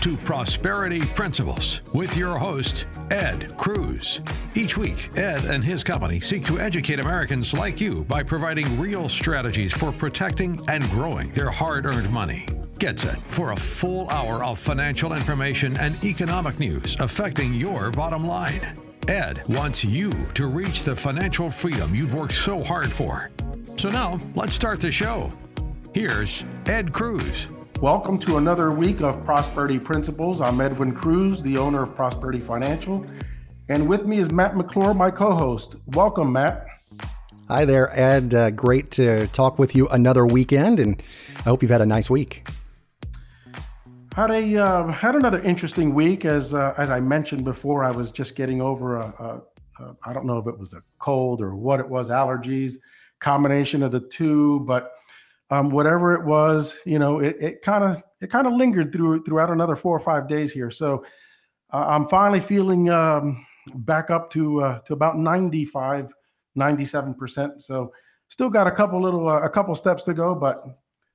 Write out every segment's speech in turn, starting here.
to Prosperity Principles with your host, Ed Cruz. Each week, Ed and his company seek to educate Americans like you by providing real strategies for protecting and growing their hard earned money. Get set for a full hour of financial information and economic news affecting your bottom line. Ed wants you to reach the financial freedom you've worked so hard for. So now, let's start the show. Here's Ed Cruz. Welcome to another week of Prosperity Principles. I'm Edwin Cruz, the owner of Prosperity Financial. And with me is Matt McClure, my co host. Welcome, Matt. Hi there, Ed. Uh, great to talk with you another weekend, and I hope you've had a nice week. Had a uh, had another interesting week, as uh, as I mentioned before. I was just getting over a, a, a I don't know if it was a cold or what it was, allergies, combination of the two, but um, whatever it was, you know, it kind of it kind of lingered through throughout another four or five days here. So uh, I'm finally feeling um, back up to uh, to about 95, 97 percent. So still got a couple little uh, a couple steps to go, but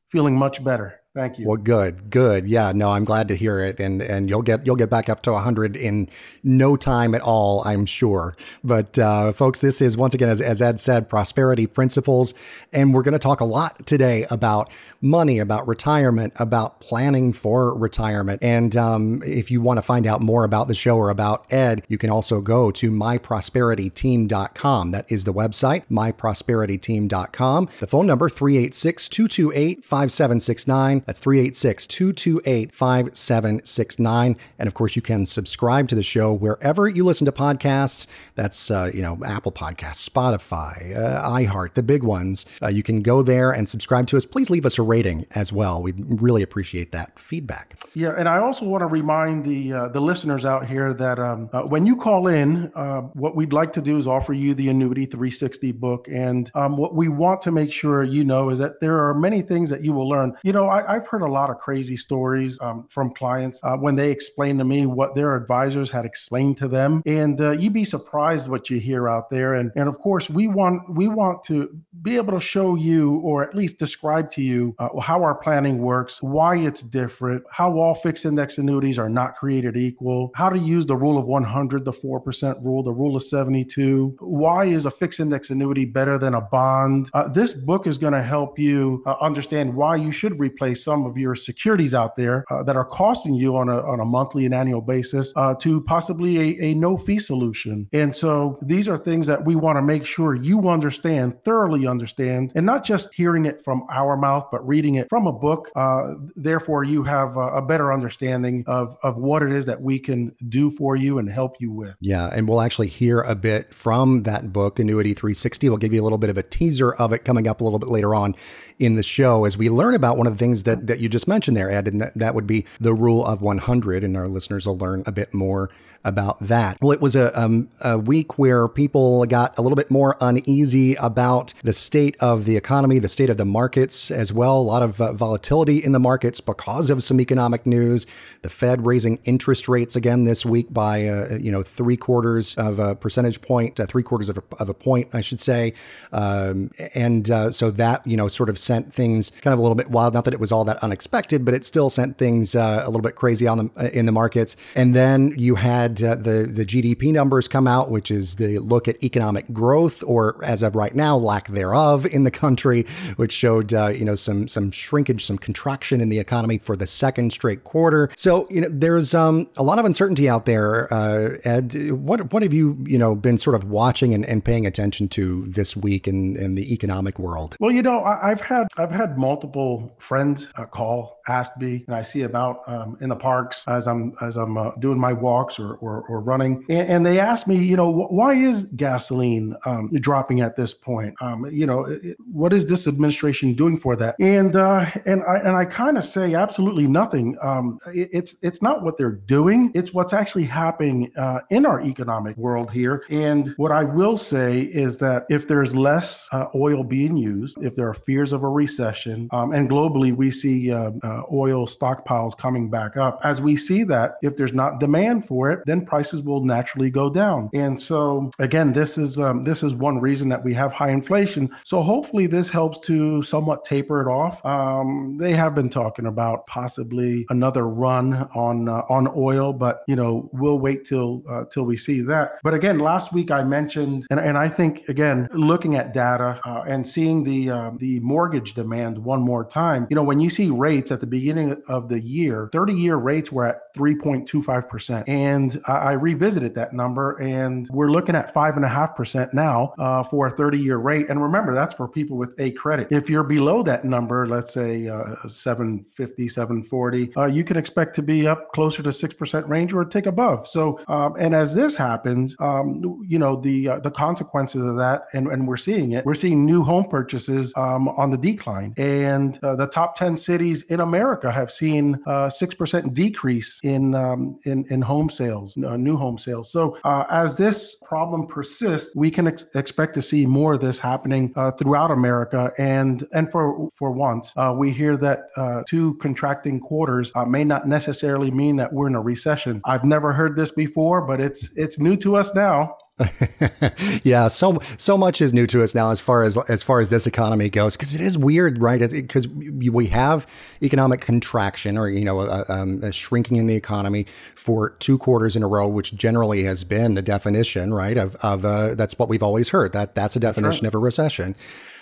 feeling much better. Thank you. Well, good, good. Yeah, no, I'm glad to hear it, and and you'll get you'll get back up to 100 in no time at all, I'm sure. But uh, folks, this is once again, as, as Ed said, prosperity principles, and we're going to talk a lot today about money, about retirement, about planning for retirement. And um, if you want to find out more about the show or about Ed, you can also go to myprosperityteam.com. That is the website, myprosperityteam.com. The phone number 386 228 5769. That's 386 228 5769. And of course, you can subscribe to the show wherever you listen to podcasts. That's, uh, you know, Apple Podcasts, Spotify, uh, iHeart, the big ones. Uh, you can go there and subscribe to us. Please leave us a rating as well. We really appreciate that feedback. Yeah. And I also want to remind the, uh, the listeners out here that um, uh, when you call in, uh, what we'd like to do is offer you the Annuity 360 book. And um, what we want to make sure you know is that there are many things that you will learn. You know, I, I've heard a lot of crazy stories um, from clients uh, when they explain to me what their advisors had explained to them, and uh, you'd be surprised what you hear out there. And and of course, we want we want to be able to show you, or at least describe to you, uh, how our planning works, why it's different, how all fixed index annuities are not created equal, how to use the rule of 100, the four percent rule, the rule of 72. Why is a fixed index annuity better than a bond? Uh, this book is going to help you uh, understand why you should replace some of your securities out there uh, that are costing you on a, on a monthly and annual basis uh, to possibly a, a no fee solution. And so these are things that we want to make sure you understand, thoroughly understand, and not just hearing it from our mouth, but reading it from a book. Uh, therefore, you have a, a better understanding of, of what it is that we can do for you and help you with. Yeah. And we'll actually hear a bit from that book, Annuity 360. We'll give you a little bit of a teaser of it coming up a little bit later on in the show as we learn about one of the things that, that you just mentioned there, Ed, and that, that would be the rule of 100. And our listeners will learn a bit more about that. Well, it was a, um, a week where people got a little bit more uneasy about the state of the economy, the state of the markets as well. A lot of uh, volatility in the markets because of some economic news. The Fed raising interest rates again this week by uh, you know three quarters of a percentage point, uh, three quarters of a, of a point, I should say, um, and uh, so that you know sort of sent things kind of a little bit wild. Not that it was all that unexpected, but it still sent things uh, a little bit crazy on the uh, in the markets. And then you had uh, the the GDP numbers come out, which is the look at economic growth, or as of right now, lack thereof in the country, which showed uh, you know some some shrinkage, some contraction in the economy for the second straight quarter. So you know there's um, a lot of uncertainty out there. Uh, Ed, what what have you you know been sort of watching and, and paying attention to this week in, in the economic world? Well, you know I, have had I've had multiple friends uh, call asked me, and I see about um, in the parks as I'm as I'm uh, doing my walks or or, or running, and, and, they asked me, you know, why is gasoline um, dropping at this point? Um, you know, what is this administration doing for that? And uh, and I and I kind of say absolutely nothing. Um, it, it's it's not what they're doing; it's what's actually happening uh, in our economic world here. And what I will say is that if there's less uh, oil being used, if there are fears of a recession, um, and globally we see uh, uh, oil stockpiles coming back up, as we see that, if there's not demand for it, then prices will naturally go down. And so again, this is um, this is one reason that we have high inflation. So hopefully this helps to somewhat taper it off. Um, they have been talking about possibly another run on uh, on oil, but you know we'll wait till uh, till we see that. But again, last week I mentioned, and, and I think again looking at data uh, and seeing the um, the mortgage demand one more time. You know when you see rates at the beginning of the year, 30 year rates were at 3.25 percent, and I, revisited that number, and we're looking at five and a half percent now uh, for a 30 year rate. And remember that's for people with a credit. If you're below that number, let's say uh, 750, 740, uh, you can expect to be up closer to 6% range or tick above. So, um, and as this happens, um, you know, the uh, the consequences of that, and, and we're seeing it, we're seeing new home purchases um, on the decline. And uh, the top 10 cities in America have seen a uh, 6% decrease in, um, in, in home sales, uh, new home sales. So, uh, as this problem persists, we can ex- expect to see more of this happening throughout America. And, and for, for once, we hear that two contracting quarters may not necessarily mean that we're in a recession. I've never heard this before, but it's it's new to us now. yeah, so so much is new to us now as far as as far as this economy goes because it is weird, right? Because we have economic contraction or you know a, um, a shrinking in the economy for two quarters in a row, which generally has been the definition, right? Of of uh, that's what we've always heard that that's a definition right. of a recession.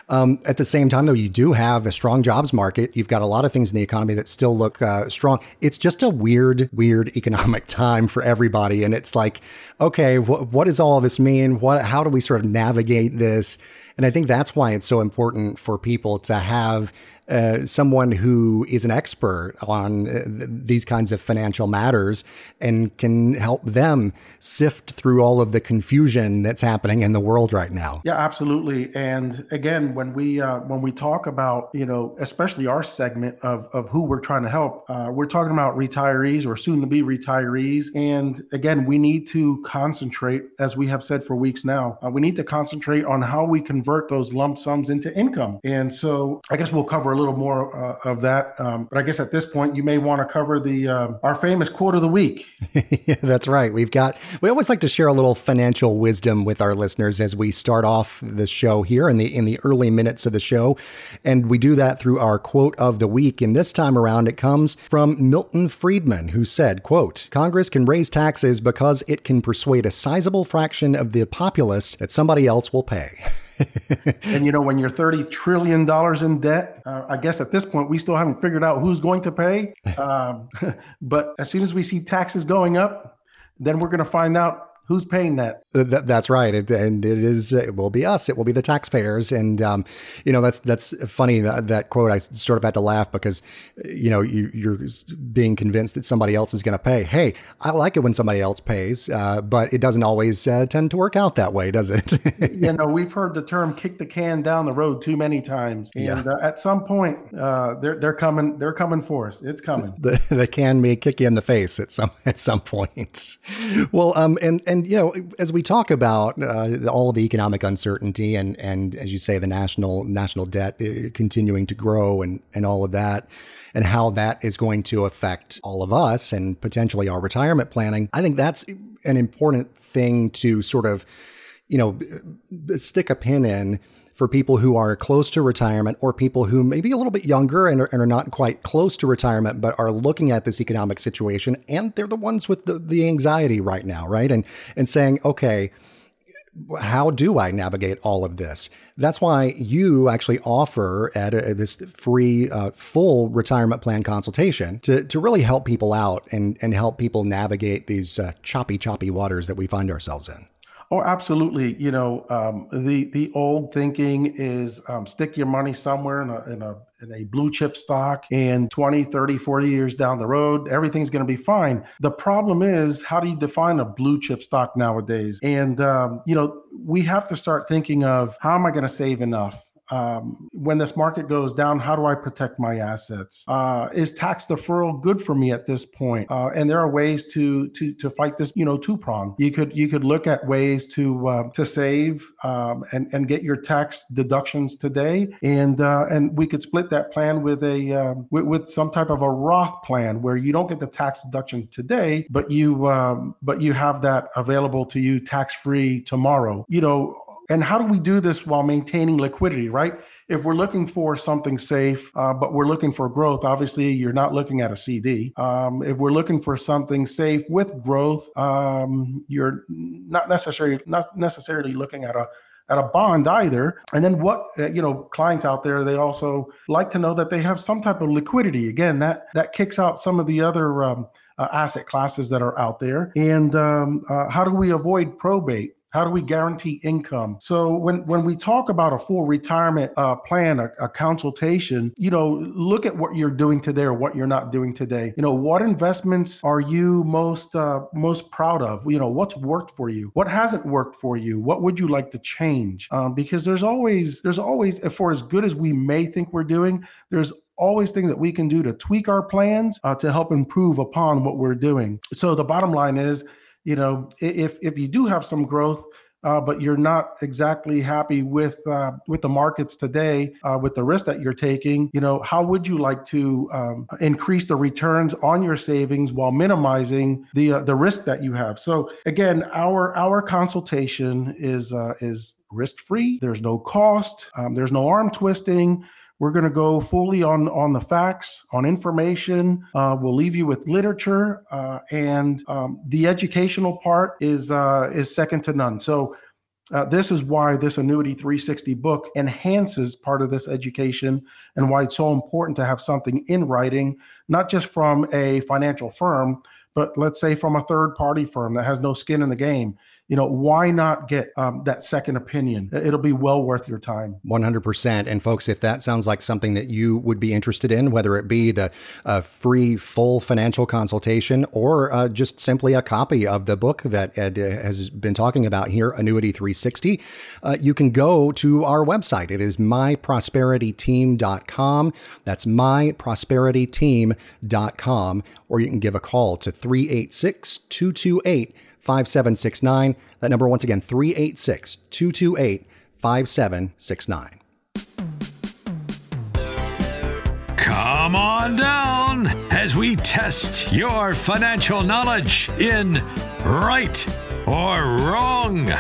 Um, at the same time, though, you do have a strong jobs market. You've got a lot of things in the economy that still look uh, strong. It's just a weird, weird economic time for everybody. And it's like, okay, wh- what does all this mean? What, how do we sort of navigate this? And I think that's why it's so important for people to have uh, someone who is an expert on uh, these kinds of financial matters and can help them sift through all of the confusion that's happening in the world right now. Yeah, absolutely. And again, when we uh, when we talk about you know especially our segment of of who we're trying to help, uh, we're talking about retirees or soon to be retirees. And again, we need to concentrate, as we have said for weeks now, uh, we need to concentrate on how we convert those lump sums into income. And so I guess we'll cover a little more uh, of that. Um, but I guess at this point, you may want to cover the uh, our famous quote of the week. yeah, that's right. We've got we always like to share a little financial wisdom with our listeners as we start off the show here in the in the early minutes of the show, and we do that through our quote of the week. And this time around, it comes from Milton Friedman, who said, "quote Congress can raise taxes because it can persuade a sizable fraction of the populace that somebody else will pay." and you know, when you're thirty trillion dollars in debt, uh, I guess at this point we still haven't figured out who's going to pay. Um, but as soon as we see taxes going up, then we're going to find out who's paying that? that's right, it, and it is. It will be us. It will be the taxpayers. And um, you know, that's that's funny that, that quote. I sort of had to laugh because you know you, are being convinced that somebody else is going to pay. Hey, I like it when somebody else pays, uh, but it doesn't always uh, tend to work out that way, does it? you know, we've heard the term "kick the can down the road" too many times, and yeah. uh, at some point, uh, they're they're coming. They're coming for us. It's coming. The, the can may kick you in the face at some at some point. Well, um, and and you know, as we talk about uh, all the economic uncertainty and and as you say, the national national debt uh, continuing to grow and and all of that, and how that is going to affect all of us and potentially our retirement planning, I think that's an important thing to sort of, you know, stick a pin in for people who are close to retirement or people who may be a little bit younger and are, and are, not quite close to retirement, but are looking at this economic situation. And they're the ones with the, the anxiety right now, right? And, and saying, okay, how do I navigate all of this? That's why you actually offer at this free, uh, full retirement plan consultation to, to really help people out and, and help people navigate these uh, choppy, choppy waters that we find ourselves in. Oh, absolutely. You know, um, the the old thinking is um, stick your money somewhere in a, in a in a blue chip stock and 20, 30, 40 years down the road, everything's going to be fine. The problem is, how do you define a blue chip stock nowadays? And, um, you know, we have to start thinking of how am I going to save enough? Um, when this market goes down, how do I protect my assets? Uh, is tax deferral good for me at this point? Uh, and there are ways to to to fight this, you know, two prong. You could you could look at ways to uh, to save um, and and get your tax deductions today, and uh, and we could split that plan with a um, with, with, some type of a Roth plan where you don't get the tax deduction today, but you um, but you have that available to you tax free tomorrow. You know, and how do we do this while maintaining liquidity, right? If we're looking for something safe, uh, but we're looking for growth, obviously you're not looking at a CD. Um, if we're looking for something safe with growth, um, you're not necessarily not necessarily looking at a at a bond either. And then what uh, you know, clients out there they also like to know that they have some type of liquidity. Again, that that kicks out some of the other um, uh, asset classes that are out there. And um, uh, how do we avoid probate? How do we guarantee income? So when when we talk about a full retirement uh, plan, a, a, consultation, you know, look at what you're doing today or what you're not doing today. You know, what investments are you most uh, most proud of? You know, what's worked for you? What hasn't worked for you? What would you like to change? Um, because there's always there's always for as good as we may think we're doing, there's always things that we can do to tweak our plans uh, to help improve upon what we're doing. So the bottom line is you know, if if you do have some growth, uh, but you're not exactly happy with uh, with the markets today, uh, with the risk that you're taking, you know, how would you like to um, increase the returns on your savings while minimizing the uh, the risk that you have? So again, our our consultation is uh, is risk free. There's no cost. Um, there's no arm twisting. We're going to go fully on on the facts, on information. Uh, we'll leave you with literature, uh, and um, the educational part is uh, is second to none. So. Uh, this is why this Annuity 360 book enhances part of this education and why it's so important to have something in writing, not just from a financial firm, but let's say from a third party firm that has no skin in the game you know, why not get um, that second opinion? It'll be well worth your time. 100%. And folks, if that sounds like something that you would be interested in, whether it be the uh, free full financial consultation or uh, just simply a copy of the book that Ed uh, has been talking about here, Annuity 360, uh, you can go to our website. It is myprosperityteam.com. That's myprosperityteam.com. Or you can give a call to 386 228 5769. That number, once again, 386 228 5769. Come on down as we test your financial knowledge in right or wrong.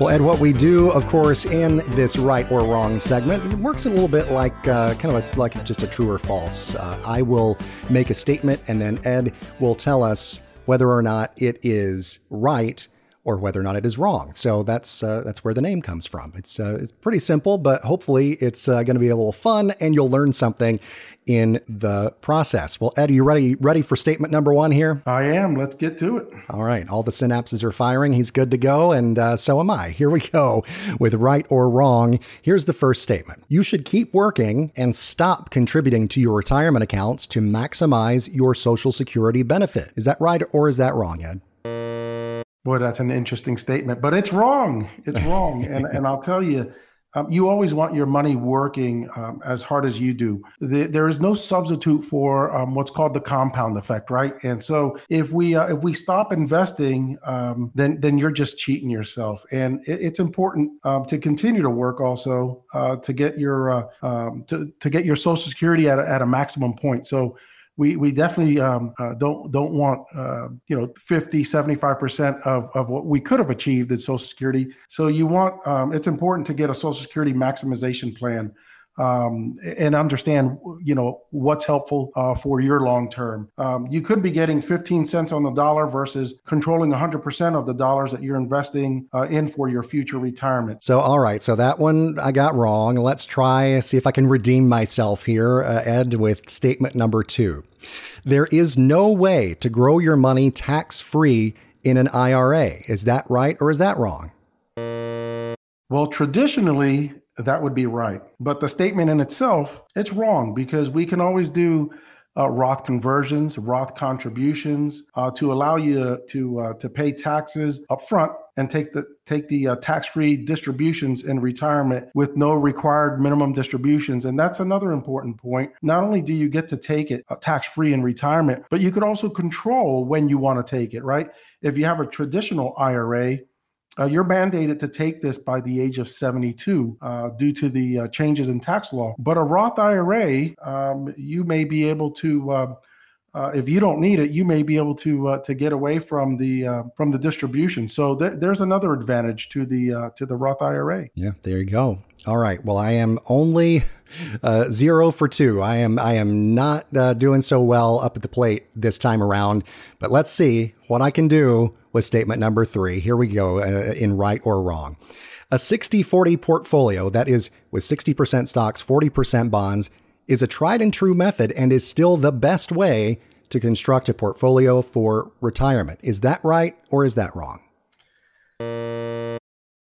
Well, Ed, what we do, of course, in this right or wrong segment, it works a little bit like uh, kind of a, like just a true or false. Uh, I will make a statement, and then Ed will tell us whether or not it is right or whether or not it is wrong. So that's uh, that's where the name comes from. It's uh, it's pretty simple, but hopefully it's uh, going to be a little fun, and you'll learn something in the process. Well, Ed, are you ready ready for statement number one here? I am. Let's get to it. All right, all the synapses are firing. He's good to go, and uh, so am I. Here we go with right or wrong. Here's the first statement: You should keep working and stop contributing to your retirement accounts to maximize your Social Security benefit. Is that right or is that wrong, Ed? Boy, that's an interesting statement, but it's wrong. It's wrong. and, and I'll tell you, um, you always want your money working um, as hard as you do. The, there is no substitute for um, what's called the compound effect, right? And so if we uh, if we stop investing, um, then then you're just cheating yourself. And it, it's important um, to continue to work also uh, to get your uh, um, to to get your Social Security at a, at a maximum point. So we we definitely um, uh, don't don't want uh, you know 50 75 percent of of what we could have achieved in social security. So you want um, it's important to get a social security maximization plan um, and understand you know what's helpful uh, for your long term. Um, you could be getting 15 cents on the dollar versus controlling 100% of the dollars that you're investing uh, in for your future retirement. So, all right, so that one I got wrong. Let's try see if I can redeem myself here, uh, Ed, with statement number two. There is no way to grow your money tax free in an IRA. Is that right or is that wrong? Well, traditionally, that would be right. But the statement in itself, it's wrong because we can always do uh, Roth conversions, Roth contributions uh, to allow you to to, uh, to pay taxes up front and take the take the uh, tax-free distributions in retirement with no required minimum distributions. And that's another important point. Not only do you get to take it uh, tax-free in retirement, but you could also control when you want to take it. Right? If you have a traditional IRA, uh, you're mandated to take this by the age of 72 uh, due to the uh, changes in tax law. But a Roth IRA, um, you may be able to. Uh, uh, if you don't need it, you may be able to uh, to get away from the from the distribution. So th- there's another advantage to the to the Roth IRA. Yeah, there you go. All right. Well, I am only uh, zero for two. I am I am not uh, doing so well up at the plate this time around. But let's see what I can do with statement number three. Here we go uh, in right or wrong. A 60 40 portfolio, that is, with 60% stocks, 40% bonds, is a tried and true method and is still the best way to construct a portfolio for retirement. Is that right or is that wrong?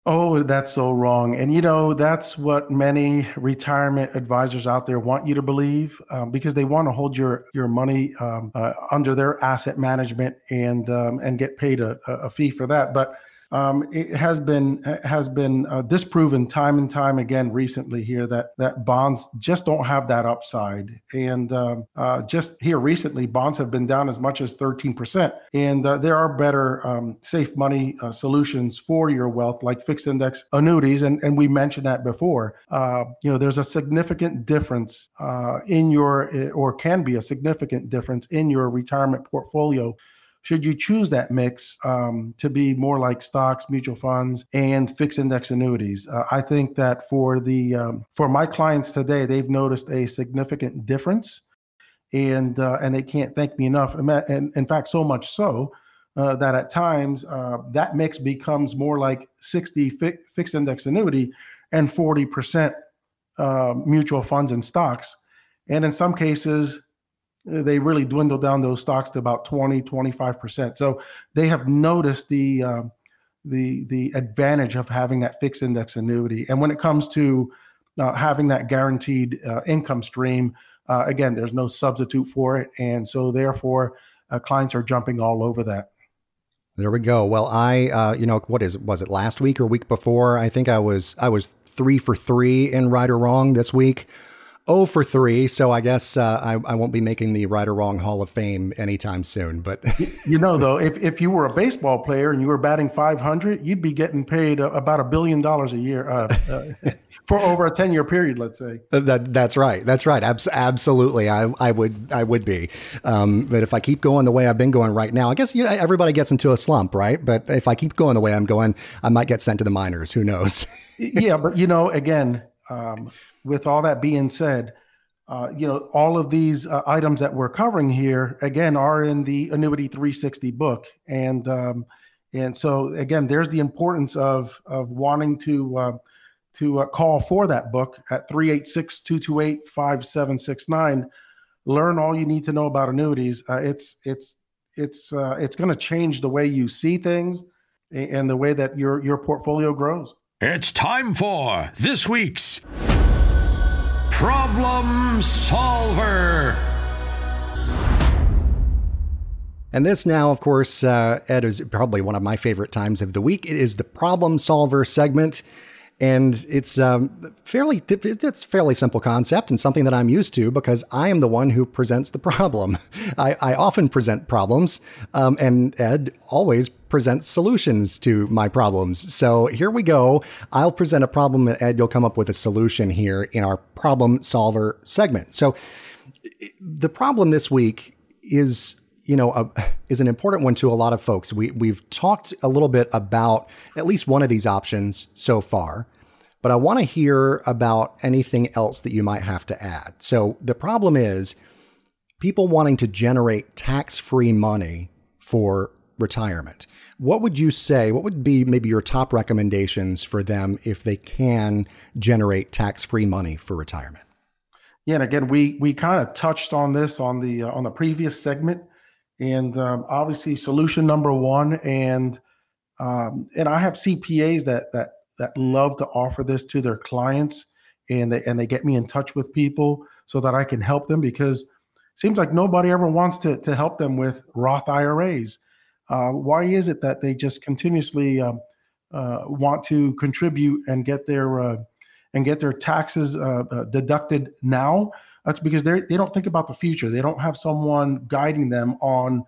Oh, that's so wrong. And you know, that's what many retirement advisors out there want you to believe um, because they want to hold your your money um, uh, under their asset management and um, and get paid a, a fee for that. But um, it has been has been uh, disproven time and time again recently here that that bonds just don't have that upside. And um, uh, just here recently, bonds have been down as much as 13%. And uh, there are better um, safe money uh, solutions for your wealth, like fixed index annuities. And, and we mentioned that before. Uh, you know, there's a significant difference uh, in your, or can be a significant difference in your retirement portfolio should you choose that mix um, to be more like stocks, mutual funds, and fixed index annuities? Uh, I think that for the um, for my clients today, they've noticed a significant difference, and uh, and they can't thank me enough. And in fact, so much so uh, that at times uh, that mix becomes more like 60 fi- fixed index annuity and 40 percent uh, mutual funds and stocks, and in some cases they really dwindle down those stocks to about 20 25% so they have noticed the uh, the the advantage of having that fixed index annuity. And when it comes to uh, having that guaranteed uh, income stream uh, again there's no substitute for it. And so therefore uh, clients are jumping all over that. There we go. Well i uh, you know what is was it last week or week before? I think i was i was three for three in right or wrong this week 0 for 3, so I guess uh, I, I won't be making the right or wrong Hall of Fame anytime soon. But you know, though, if, if you were a baseball player and you were batting 500, you'd be getting paid about a billion dollars a year uh, uh, for over a 10 year period, let's say. Uh, that that's right. That's right. Abs- absolutely, I, I would I would be. Um, but if I keep going the way I've been going right now, I guess you know everybody gets into a slump, right? But if I keep going the way I'm going, I might get sent to the minors. Who knows? yeah, but you know, again. Um, with all that being said, uh, you know, all of these uh, items that we're covering here, again, are in the Annuity 360 book. And, um, and so again, there's the importance of, of wanting to, uh, to uh, call for that book at 386-228-5769. Learn all you need to know about annuities. Uh, it's, it's, it's, uh, it's going to change the way you see things and the way that your, your portfolio grows. It's time for this week's Problem Solver. And this now, of course, uh, Ed is probably one of my favorite times of the week. It is the Problem Solver segment and it's um, fairly it's fairly simple concept and something that I'm used to because I am the one who presents the problem. I, I often present problems, um, and Ed always presents solutions to my problems. So here we go. I'll present a problem, and Ed, you'll come up with a solution here in our problem solver segment. So the problem this week is you know, is an important one to a lot of folks. We we've talked a little bit about at least one of these options so far, but I want to hear about anything else that you might have to add. So the problem is people wanting to generate tax-free money for retirement. What would you say? What would be maybe your top recommendations for them if they can generate tax-free money for retirement? Yeah, and again, we we kind of touched on this on the uh, on the previous segment And um, obviously, solution number one, and um, and I have CPAs that that that love to offer this to their clients, and they and they get me in touch with people so that I can help them because it seems like nobody ever wants to to help them with Roth IRAs. Uh, why is it that they just continuously um, uh, want to contribute and get their uh, and get their taxes uh, uh, deducted now? That's because they they don't think about the future. They don't have someone guiding them on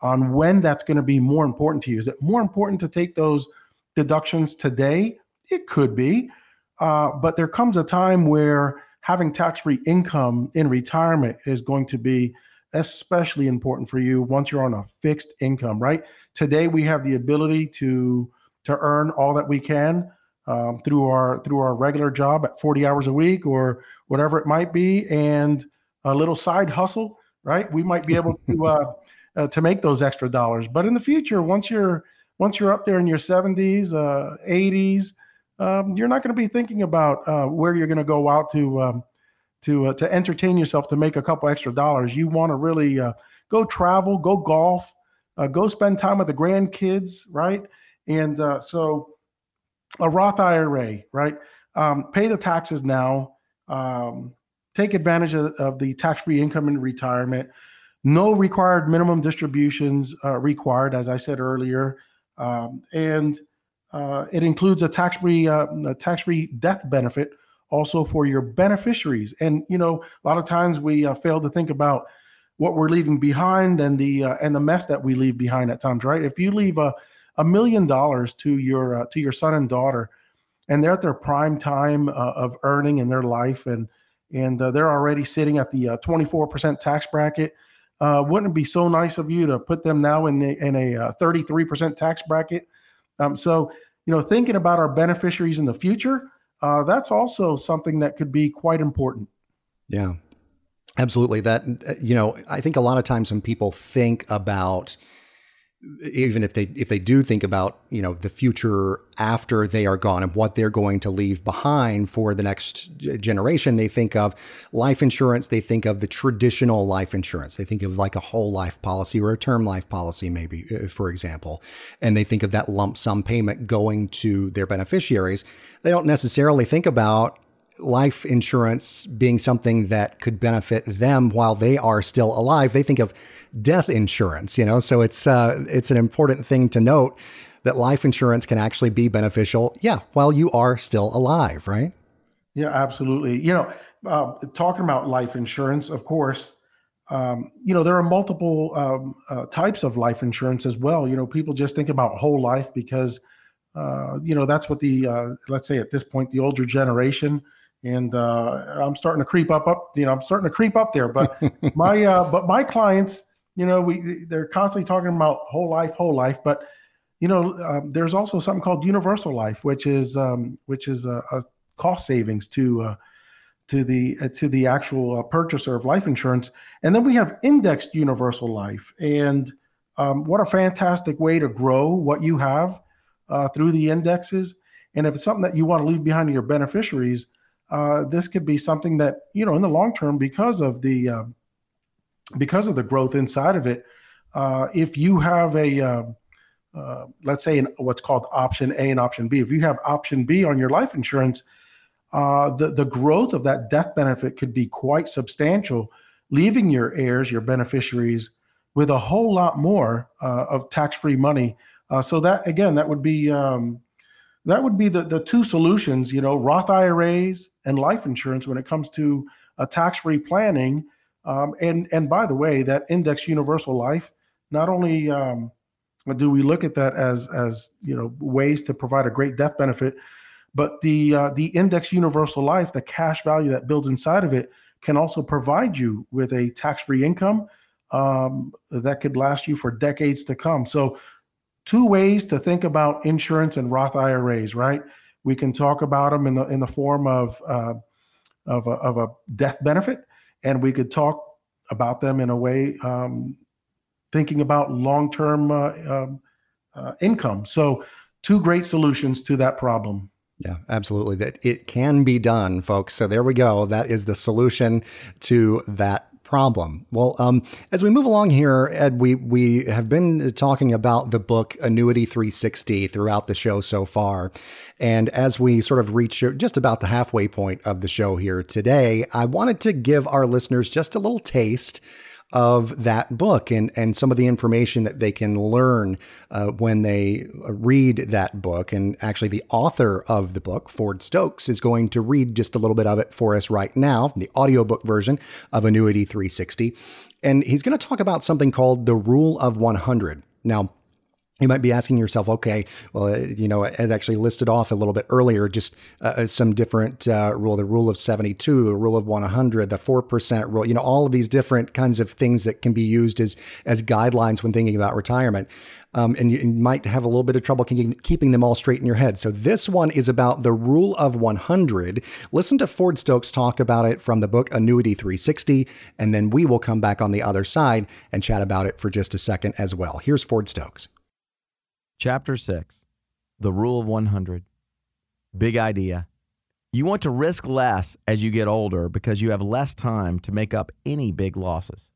on when that's going to be more important to you. Is it more important to take those deductions today? It could be, uh, but there comes a time where having tax-free income in retirement is going to be especially important for you once you're on a fixed income. Right today, we have the ability to to earn all that we can um, through our through our regular job at 40 hours a week or whatever it might be, and a little side hustle. Right, we might be able to uh, uh, to make those extra dollars. But in the future, once you're once you're up there in your 70s, uh, 80s, um, you're not going to be thinking about uh, where you're going to go out to um, to uh, to entertain yourself to make a couple extra dollars. You want to really uh, go travel, go golf, uh, go spend time with the grandkids, right? And so a Roth IRA, right? Um, pay the taxes now. Um, take advantage of, of the tax-free income in retirement. No required minimum distributions uh, required, as I said earlier, um, and uh, it includes a tax-free uh, tax-free death benefit also for your beneficiaries. And you know, a lot of times we uh, fail to think about what we're leaving behind and the uh, and the mess that we leave behind at times. Right? If you leave a a million dollars to your uh, to your son and daughter, and they're at their prime time of earning in their life, and and they're already sitting at the 24% tax bracket uh, wouldn't it be so nice of you to put them now in, the, in a uh, 33% tax bracket? Um, so, you know, thinking about our beneficiaries in the future, uh, that's also something that could be quite important. Yeah, absolutely. That, uh, you know, I think a lot of times when people think about even if they if they do think about you know the future after they are gone and what they're going to leave behind for the next generation they think of life insurance they think of the traditional life insurance. They think of like a whole life policy or a term life policy maybe uh, for example and they think of that lump sum payment going to their beneficiaries. They don't necessarily think about life insurance being something that could benefit them while they are still alive they think of death insurance, you know? So it's uh, it's an important thing to note that life insurance can actually be beneficial, yeah, while you are still alive, right? Yeah, absolutely. You know, uh, talking about life insurance, of course, um, you know, there are multiple um, uh, types of life insurance as well. You know, people just think about whole life because, uh, you know, that's what the, uh, let's say at this point, the older generation, and uh, I'm starting to creep up, up, you know, I'm starting to creep up there. But my, uh, but my clients, you know, we they're constantly talking about whole life, whole life, but you know, um, there's also something called universal life, which is um, which is a, a, cost savings to uh, to the uh, to the actual uh, purchaser of life insurance, and then we have indexed universal life, and um, what a fantastic way to grow what you have uh, through the indexes. And if it's something that you want to leave behind to your beneficiaries, uh, this could be something that you know in the long term because of the um, because of the growth inside of it, uh, if you have a uh, uh, let's say in what's called option A and option B, if you have option B on your life insurance, uh, the the growth of that death benefit could be quite substantial, leaving your heirs, your beneficiaries, with a whole lot more uh, of tax free money. Uh, so that again, that would be um, that would be the the two solutions. You know, Roth IRAs and life insurance when it comes to a tax free planning um, and and by the way, that index universal life, not only um, do we look at that as as you know ways to provide a great death benefit, but the uh, the index universal life, the cash value that builds inside of it, can also provide you with a tax free income um, that could last you for decades to come. So, two ways to think about insurance and Roth IRAs, right? We can talk about them in the in the form of uh, of, a, of a death benefit and we could talk about them in a way um, thinking about long-term uh, um, uh, income. So, two great solutions to that problem. Yeah, absolutely. That it can be done, folks. So there we go. That is the solution to that problem. Well, um, as we move along here, Ed, we we have been talking about the book Annuity 360 throughout the show so far, and as we sort of reach just about the halfway point of the show here today, I wanted to give our listeners just a little taste of that book and, and some of the information that they can learn uh, when they read that book. And actually, the author of the book, Ford Stokes, is going to read just a little bit of it for us right now, the audiobook version of Annuity 360. And he's going to talk about something called the Rule of 100. Now, you might be asking yourself, okay, well, uh, you know, it actually listed off a little bit earlier just uh, uh, some different uh, rule, the rule of 72, the rule of 100, the 4% rule, you know, all of these different kinds of things that can be used as, as guidelines when thinking about retirement. Um, and you, might have a little bit of trouble keeping them all straight in your head. So this one is about the rule of 100. Listen to Ford Stokes talk about it from the book Annuity 360, and then we will come back on the other side and chat about it for just a second as well. Here's Ford Stokes. Chapter 6 The Rule of 100. Big idea. You want to risk less as you get older because you have less time to make up any big losses.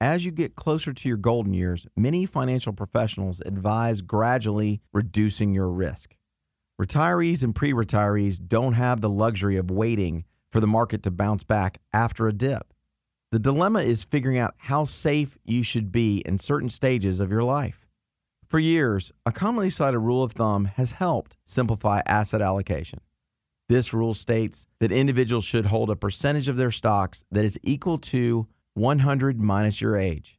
As you get closer to your golden years, many financial professionals advise gradually reducing your risk. Retirees and pre retirees don't have the luxury of waiting for the market to bounce back after a dip. The dilemma is figuring out how safe you should be in certain stages of your life. For years, a commonly cited rule of thumb has helped simplify asset allocation. This rule states that individuals should hold a percentage of their stocks that is equal to 100 minus your age.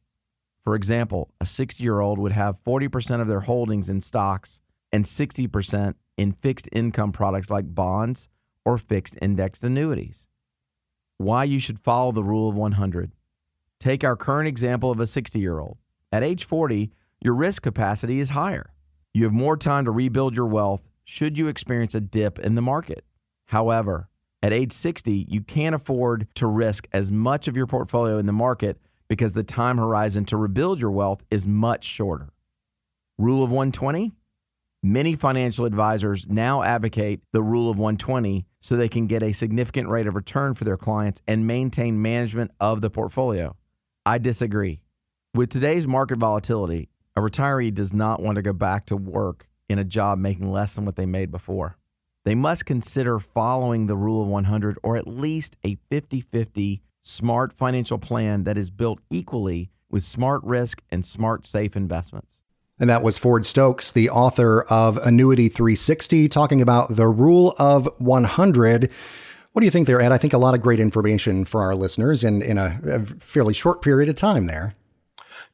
For example, a 60 year old would have 40% of their holdings in stocks and 60% in fixed income products like bonds or fixed indexed annuities. Why you should follow the rule of 100. Take our current example of a 60 year old. At age 40, your risk capacity is higher. You have more time to rebuild your wealth should you experience a dip in the market. However, at age 60, you can't afford to risk as much of your portfolio in the market because the time horizon to rebuild your wealth is much shorter. Rule of 120? Many financial advisors now advocate the rule of 120 so they can get a significant rate of return for their clients and maintain management of the portfolio. I disagree. With today's market volatility, a retiree does not want to go back to work in a job making less than what they made before. They must consider following the rule of 100 or at least a 50 50 smart financial plan that is built equally with smart risk and smart safe investments. And that was Ford Stokes, the author of Annuity 360, talking about the rule of 100. What do you think there, Ed? I think a lot of great information for our listeners in, in a, a fairly short period of time there.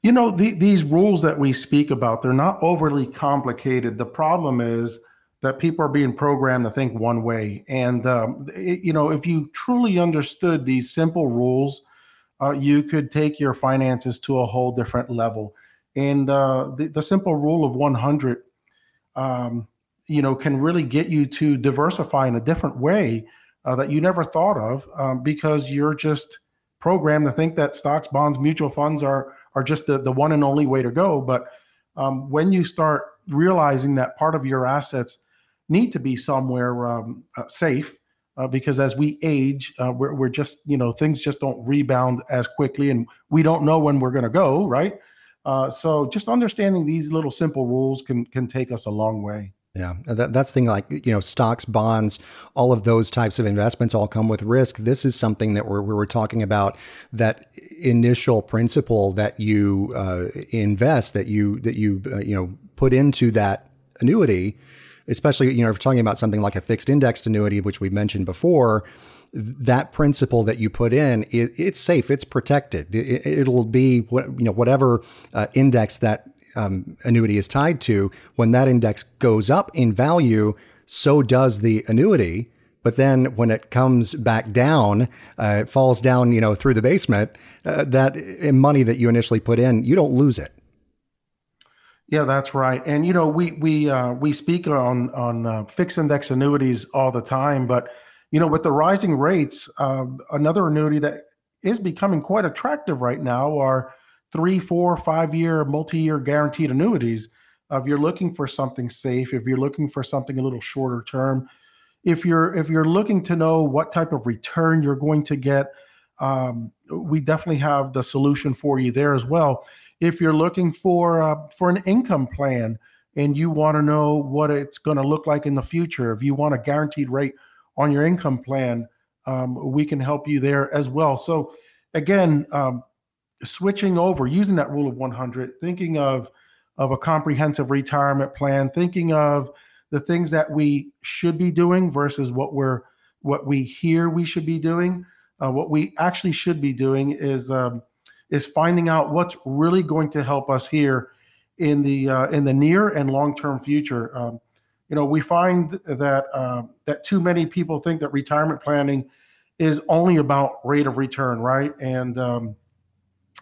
You know, the, these rules that we speak about, they're not overly complicated. The problem is that people are being programmed to think one way. And, um, it, you know, if you truly understood these simple rules, uh, you could take your finances to a whole different level. And uh, the, the simple rule of 100, um, you know, can really get you to diversify in a different way uh, that you never thought of um, because you're just programmed to think that stocks, bonds, mutual funds are are just the, the one and only way to go. But um, when you start realizing that part of your assets need to be somewhere um, uh, safe, uh, because as we age, uh, we're, we're just, you know, things just don't rebound as quickly and we don't know when we're going to go, right? Uh, so just understanding these little simple rules can can take us a long way. Yeah, that, that's thing like, you know, stocks, bonds, all of those types of investments all come with risk. This is something that we're, we're talking about that initial principle that you uh, invest, that you, that you, uh, you know, put into that annuity, especially, you know, if we're talking about something like a fixed indexed annuity, which we mentioned before, that principle that you put in, it, it's safe, it's protected. It, will be you know, whatever uh, index that um, annuity is tied to, when that index goes up in value, so does the annuity. But then when it comes back down, uh, it falls down, you know, through the basement. Uh, that money that you initially put in, you don't lose it. Yeah, that's right. And you know, we we uh, we speak on on uh, fixed index annuities all the time, but you know, with the rising rates, uh, another annuity that is becoming quite attractive right now are three, four, five year, multi year guaranteed annuities. If you're looking for something safe, if you're looking for something a little shorter term, if you're if you're looking to know what type of return you're going to get, um, we definitely have the solution for you there as well. If you're looking for uh, for an income plan and you want to know what it's going to look like in the future, if you want a guaranteed rate on your income plan, um, we can help you there as well. So, again, um, switching over, using that rule of 100, thinking of of a comprehensive retirement plan, thinking of the things that we should be doing versus what we're what we hear we should be doing. Uh, what we actually should be doing is um, is finding out what's really going to help us here in the uh, in the near and long term future. Um, you know, we find that uh, that too many people think that retirement planning is only about rate of return, right? And um,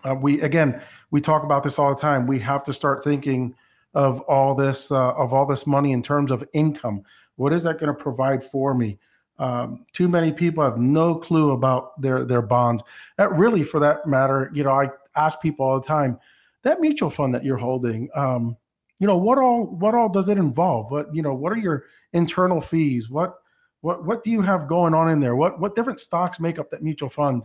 uh, we again we talk about this all the time. We have to start thinking of all this uh, of all this money in terms of income. What is that going to provide for me? Um, too many people have no clue about their their bonds. That really, for that matter, you know, I ask people all the time that mutual fund that you're holding. Um, you know, what all what all does it involve? What you know, what are your internal fees? What what what do you have going on in there? What what different stocks make up that mutual fund?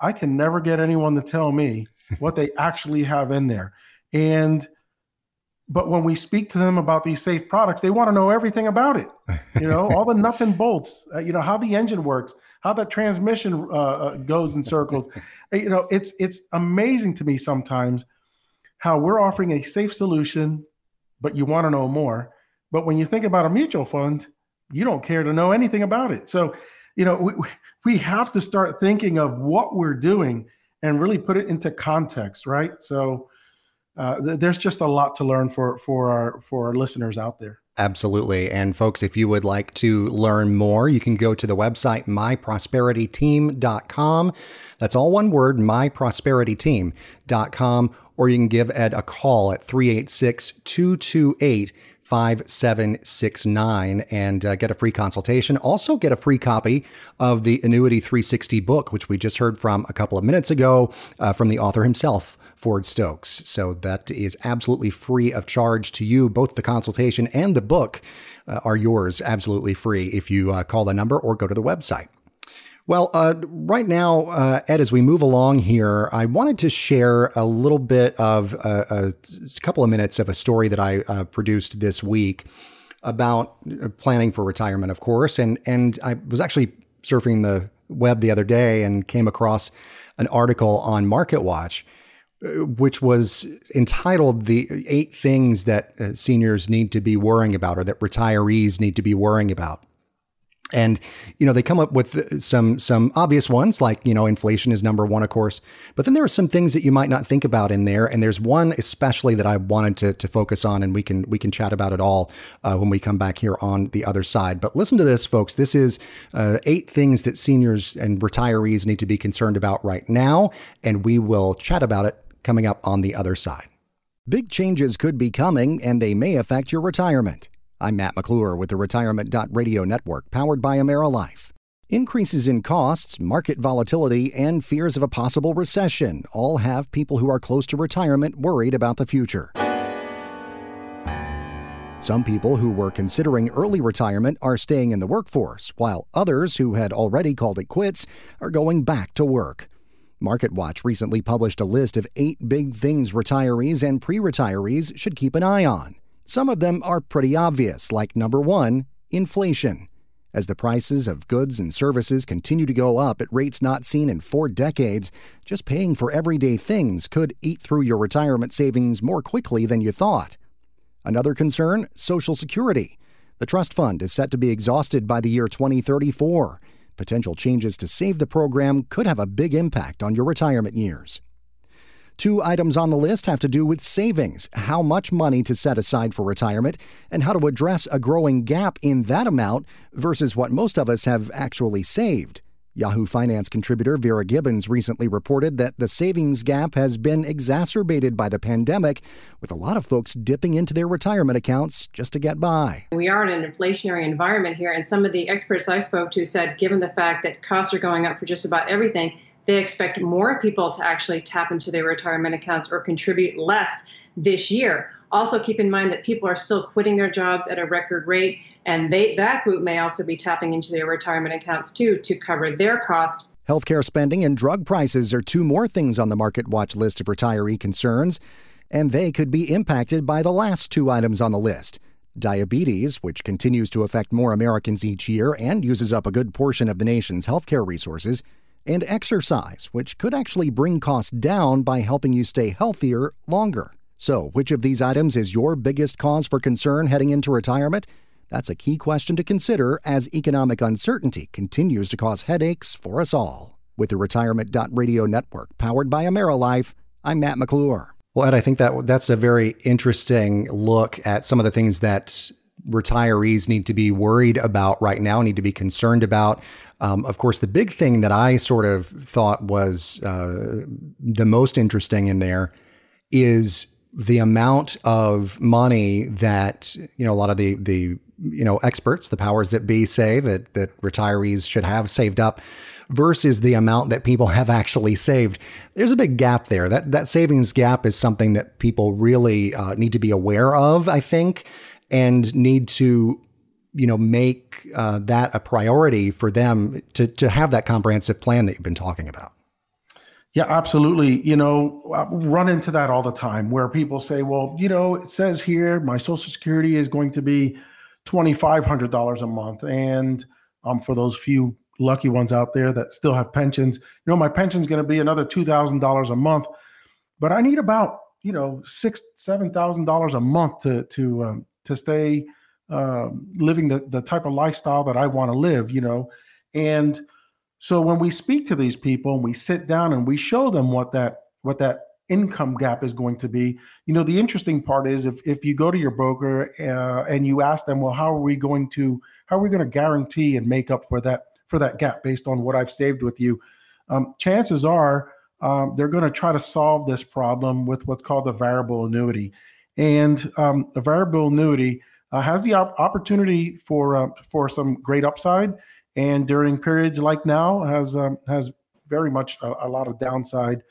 I can never get anyone to tell me what they actually have in there. And but when we speak to them about these safe products, they want to know everything about it. You know, all the nuts and bolts. Uh, you know how the engine works, how the transmission uh, uh goes in circles. you know, it's it's amazing to me sometimes how we're offering a safe solution, but you want to know more. But when you think about a mutual fund, you don't care to know anything about it. So, you know, we, we have to start thinking of what we're doing and really put it into context, right? So, uh, th- there's just a lot to learn for for our for our listeners out there. Absolutely. And folks, if you would like to learn more, you can go to the website myprosperityteam.com. That's all one word, myprosperityteam.com, or you can give Ed a call at 386 228 5769 and uh, get a free consultation. Also, get a free copy of the Annuity 360 book, which we just heard from a couple of minutes ago uh, from the author himself, Ford Stokes. So, that is absolutely free of charge to you. Both the consultation and the book uh, are yours absolutely free if you uh, call the number or go to the website. Well, uh, right now, uh, Ed, as we move along here, I wanted to share a little bit of uh, a, a couple of minutes of a story that I uh, produced this week about uh, planning for retirement, of course. And and I was actually surfing the web the other day and came across an article on MarketWatch, uh, which was entitled "The Eight Things That Seniors Need to Be Worrying About" or that retirees need to be worrying about. And you know they come up with some some obvious ones like you know inflation is number one of course, but then there are some things that you might not think about in there, and there's one especially that I wanted to, to focus on, and we can we can chat about it all uh, when we come back here on the other side. But listen to this, folks. This is uh, eight things that seniors and retirees need to be concerned about right now, and we will chat about it coming up on the other side. Big changes could be coming, and they may affect your retirement. I'm Matt McClure with the Retirement Radio Network, powered by AmeriLife. Increases in costs, market volatility, and fears of a possible recession all have people who are close to retirement worried about the future. Some people who were considering early retirement are staying in the workforce, while others who had already called it quits are going back to work. MarketWatch recently published a list of eight big things retirees and pre retirees should keep an eye on. Some of them are pretty obvious, like number one, inflation. As the prices of goods and services continue to go up at rates not seen in four decades, just paying for everyday things could eat through your retirement savings more quickly than you thought. Another concern Social Security. The trust fund is set to be exhausted by the year 2034. Potential changes to save the program could have a big impact on your retirement years. Two items on the list have to do with savings, how much money to set aside for retirement, and how to address a growing gap in that amount versus what most of us have actually saved. Yahoo Finance contributor Vera Gibbons recently reported that the savings gap has been exacerbated by the pandemic, with a lot of folks dipping into their retirement accounts just to get by. We are in an inflationary environment here, and some of the experts I spoke to said, given the fact that costs are going up for just about everything, they expect more people to actually tap into their retirement accounts or contribute less this year. Also, keep in mind that people are still quitting their jobs at a record rate, and they, that group may also be tapping into their retirement accounts too to cover their costs Healthcare spending and drug prices are two more things on the Market Watch list of retiree concerns, and they could be impacted by the last two items on the list. Diabetes, which continues to affect more Americans each year and uses up a good portion of the nation's healthcare resources, and exercise, which could actually bring costs down by helping you stay healthier longer. So, which of these items is your biggest cause for concern heading into retirement? That's a key question to consider as economic uncertainty continues to cause headaches for us all. With the Retirement Radio network powered by AmeriLife, I'm Matt McClure. Well, Ed, I think that that's a very interesting look at some of the things that retirees need to be worried about right now, need to be concerned about. Um, of course, the big thing that I sort of thought was uh, the most interesting in there is the amount of money that you know a lot of the the you know experts, the powers that be, say that that retirees should have saved up versus the amount that people have actually saved. There's a big gap there. That that savings gap is something that people really uh, need to be aware of, I think, and need to you know make uh, that a priority for them to to have that comprehensive plan that you've been talking about. Yeah, absolutely. You know, I run into that all the time where people say, well, you know, it says here my social security is going to be $2,500 a month. And um, for those few lucky ones out there that still have pensions, you know, my pension is going to be another $2,000 a month, but I need about, you know, six, $7,000 a month to, to, um, to stay uh, living the, the type of lifestyle that I want to live, you know. And so when we speak to these people and we sit down and we show them what that, what that income gap is going to be. You know, the interesting part is if, if you go to your broker uh, and you ask them, well, how are we going to how are we going to guarantee and make up for that for that gap based on what I've saved with you? Um, chances are um, they're going to try to solve this problem with what's called the variable annuity, and um, variable annuity uh, has the op- opportunity for uh, for some great upside, and during periods like now has um, has very much a, a lot of downside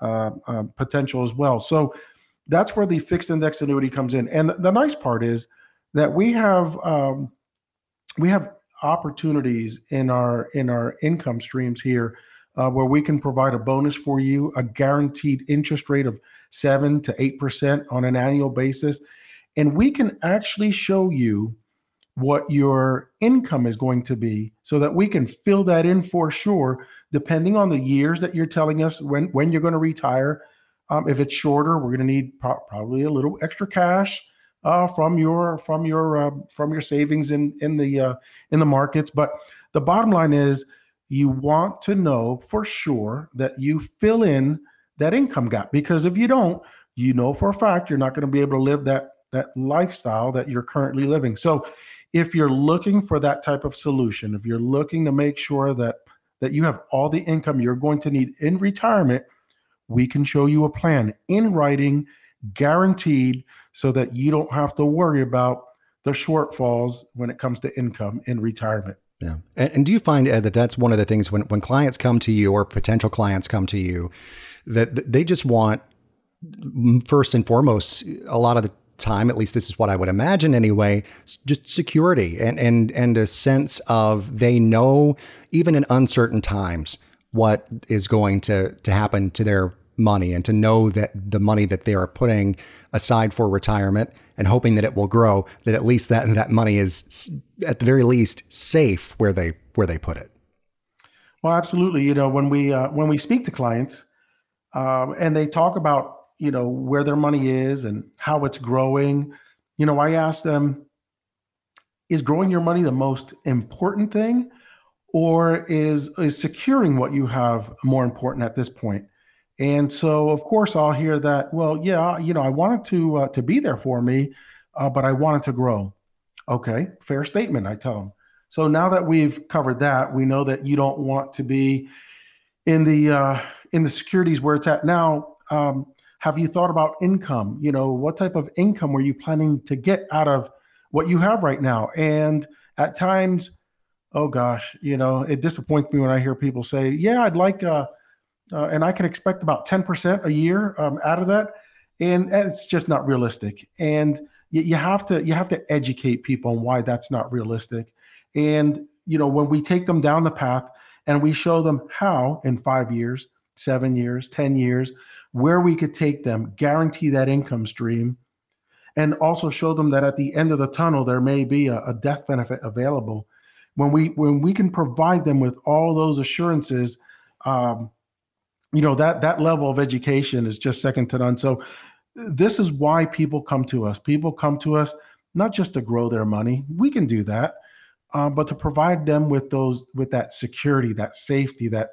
uh, uh, potential as well. So that's where the fixed index annuity comes in. And the nice part is that we have um, we have opportunities in our in our income streams here uh, where we can provide a bonus for you, a guaranteed interest rate of seven to eight percent on an annual basis, and we can actually show you what your income is going to be so that we can fill that in for sure depending on the years that you're telling us when when you're going to retire. Um, if it's shorter we're going to need pro- probably a little extra cash uh, from your from your uh, from your savings in in the uh, in the markets. But the bottom line is you want to know for sure that you fill in that income gap because if you don't you know for a fact you're not going to be able to live that that lifestyle that you're currently living so if you're looking for that type of solution, if you're looking to make sure that that you have all the income you're going to need in retirement, we can show you a plan in writing, guaranteed, so that you don't have to worry about the shortfalls when it comes to income in retirement. Yeah. And, and, do you find, Ed, that that's one of the things when, when clients come to you or potential clients come to you, that they just want, first and foremost, a lot of the time, at least this is what I would imagine anyway, just security and and and a sense of they know even in uncertain times what is going to to happen to their money and to know that the money that they are putting aside for retirement and hoping that it will grow that at least that that money is at the very least safe where they where they put it. Well absolutely. You know when we uh, when we speak to clients um, and they talk about you know where their money is and how it's growing. You know i ask them is growing your money the most important thing or is is securing what you have more important at this point? point and so of course i'll hear that well yeah you know i wanted to uh, to be there for me uh, but i wanted to grow. Okay fair statement i tell them so now that we've covered that we know that you don't want to be in the uh, in the securities where it's at now um, have you thought about income? You know, what type of income were you planning to get out of what you have right now? And at times, oh gosh, you know, it disappoints me when I hear people say, "Yeah, I'd like," uh, uh, and I can expect about ten percent a year um, out of that, and it's just not realistic. And you, you have to you have to educate people on why that's not realistic. And you know, when we take them down the path and we show them how in five years, seven years, 10 years, where we could take them, guarantee that income stream, and also show them that at the end of the tunnel, there may be a, a death benefit available. When we when we can provide them with all those assurances, um, you know that that level of education is just second to none. So this is why people come to us. People come to us not just to grow their money. We can do that, uh, but to provide them with those with that security, that safety, that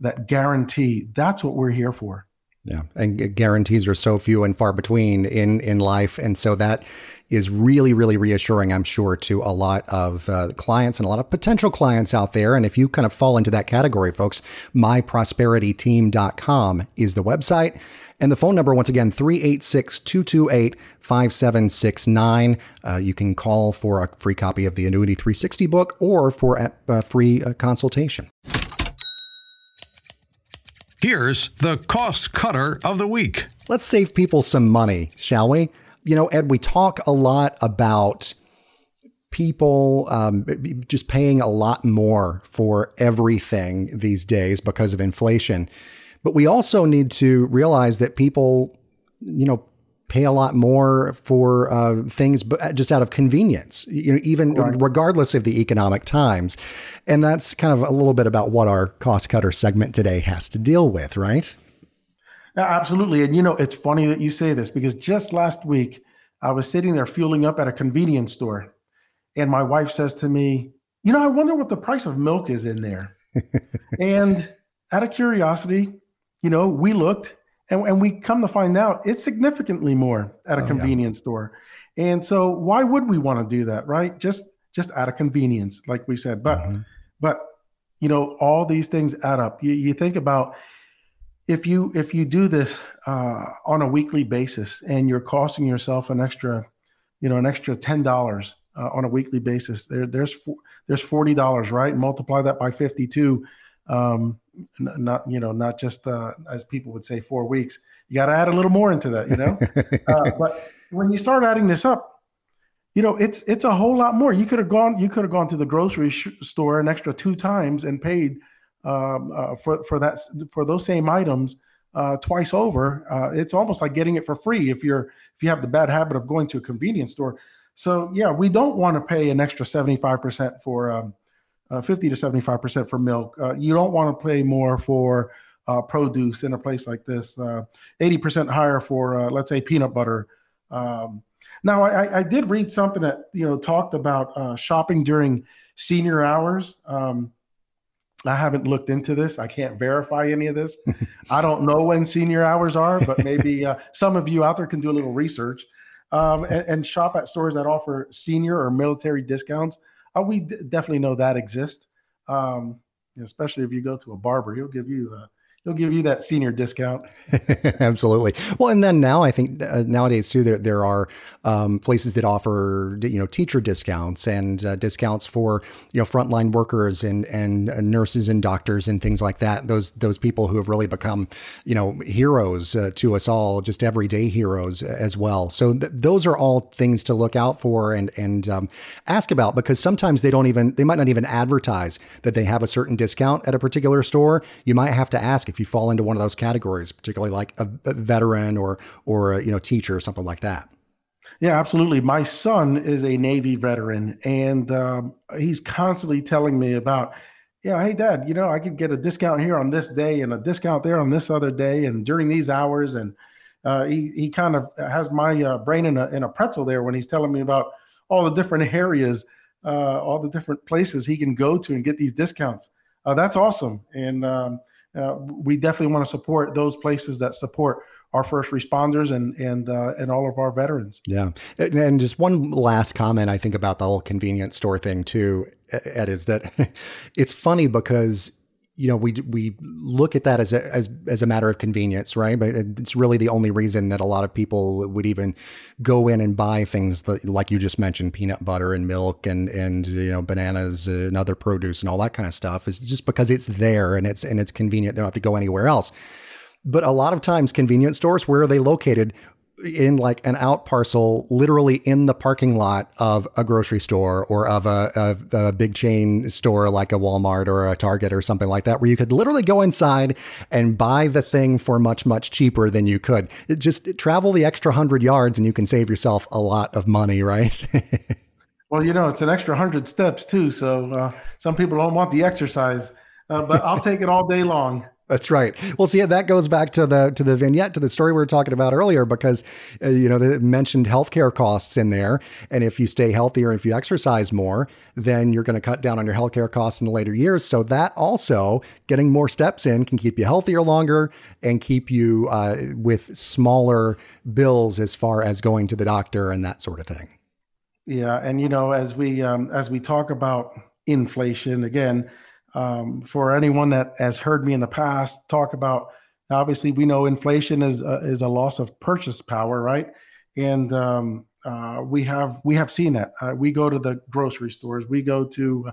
that guarantee. That's what we're here for. Yeah, and guarantees are so few and far between in in life, and so that is really really reassuring. I'm sure to a lot of uh, clients and a lot of potential clients out there. And if you kind of fall into that category, folks, myprosperityteam.com is the website. And the phone number, once again, 386 228 5769. Uh, you can call for a free copy of the Annuity 360 book or for a, a free uh, consultation. Here's the cost cutter of the week. Let's save people some money, shall we? You know, Ed, we talk a lot about people um, just paying a lot more for everything these days because of inflation. But we also need to realize that people, you know, pay a lot more for uh, things but just out of convenience you know even right. regardless of the economic times. And that's kind of a little bit about what our cost cutter segment today has to deal with right? Absolutely. And you know it's funny that you say this because just last week i was sitting there fueling up at a convenience store and my wife says to me you know i wonder what the price of milk is in there. And out of curiosity you know we looked and, and we come to find out it's significantly more at a oh, convenience yeah. store. And so why would we want to do that, right? Just just out of convenience, like we said. But mm-hmm. but you know, all these things add up. You, you think about if you if you do this uh, on a weekly basis and you're costing yourself an extra, you know, an extra ten dollars uh, on a weekly basis, there there's there's forty dollars, right? Multiply that by fifty two. Um, not you know not just uh, as people would say four weeks. You got to add a little more into that you know? Uh, but when you start adding this up you know it's it's a whole lot more. You could have gone you could have gone to the grocery sh- store an extra two times and paid um, uh, for for that for those same items uh, twice over. Uh, it's almost like getting it for free if you're if you have the bad habit of going to a convenience store. So yeah we don't want to pay an extra 75% for um, 50 to 75% for milk. Uh, you don't want to pay more for uh, produce in a place like this, 80% uh, higher for, uh, let's say, peanut butter. Um, now, I, I, did read something that, you know, talked about uh, shopping during senior hours. Um, I haven't looked into this. I can't verify any of this. I don't know when senior hours are, but maybe some of you out there can do a little research um, and, and shop at stores that offer senior or military discounts uh, we d- definitely know that exists. Um, especially if you go to a barber, he'll give you uh, he'll give you that senior discount. Absolutely. Well, and then now I think uh, nowadays too there there are um, places that offer you know teacher discounts and uh, discounts for you know frontline workers and and uh, nurses and doctors and things like that. Those those people who have really become you know heroes uh, to us all, just everyday heroes as well. So th- those are all things to look out for and and um, ask about because sometimes they don't even they might not even advertise that they have a certain discount at a particular store. You might have to ask if you fall into one of those categories, particularly like a, a veteran or or a, you know teacher or something like that. Yeah, absolutely. My son is a Navy veteran, and um, he's constantly telling me about, know, hey, Dad, you know, I could get a discount here on this day and a discount there on this other day, and during these hours, and uh, he he kind of has my uh, brain in a in a pretzel there when he's telling me about all the different areas, uh, all the different places he can go to and get these discounts. Uh, that's awesome, and um, uh, we definitely want to support those places that support our first responders and and uh, and all of our veterans. Yeah, and just one last comment I think about the whole convenience store thing too, Ed, is that it's funny because you know we we look at that as a as as a matter of convenience, right? But it's really the only reason that a lot of people would even go in and buy things that, like you just mentioned, peanut butter and milk and and you know bananas and other produce and all that kind of stuff is just because it's there and it's and it's convenient. They don't have to go anywhere else. But a lot of times, convenience stores, where are they located? In like an out parcel, literally in the parking lot of a grocery store or of a, a, a, big chain store like a Walmart or a Target or something like that, where you could literally go inside and buy the thing for much, much cheaper than you could. It just travel the extra hundred yards and you can save yourself a lot of money, right? well, you know, it's an extra hundred steps too. So uh, some people don't want the exercise, uh, but I'll take it all day long. That's right. Well, see, that goes back to the to the vignette to the story we were talking about earlier, because uh, you know they mentioned healthcare costs in there, and if you stay healthier, if you exercise more, then you're going to cut down on your healthcare costs in the later years. So that also getting more steps in can keep you healthier longer and keep you uh, with smaller bills as far as going to the doctor and that sort of thing. Yeah, and you know, as we um, as we talk about inflation again um, for anyone that has heard me in the past talk about, obviously we know inflation is a, is a loss of purchase power, right? And um, uh, we have we have seen it. Uh, we go to the grocery stores. We go to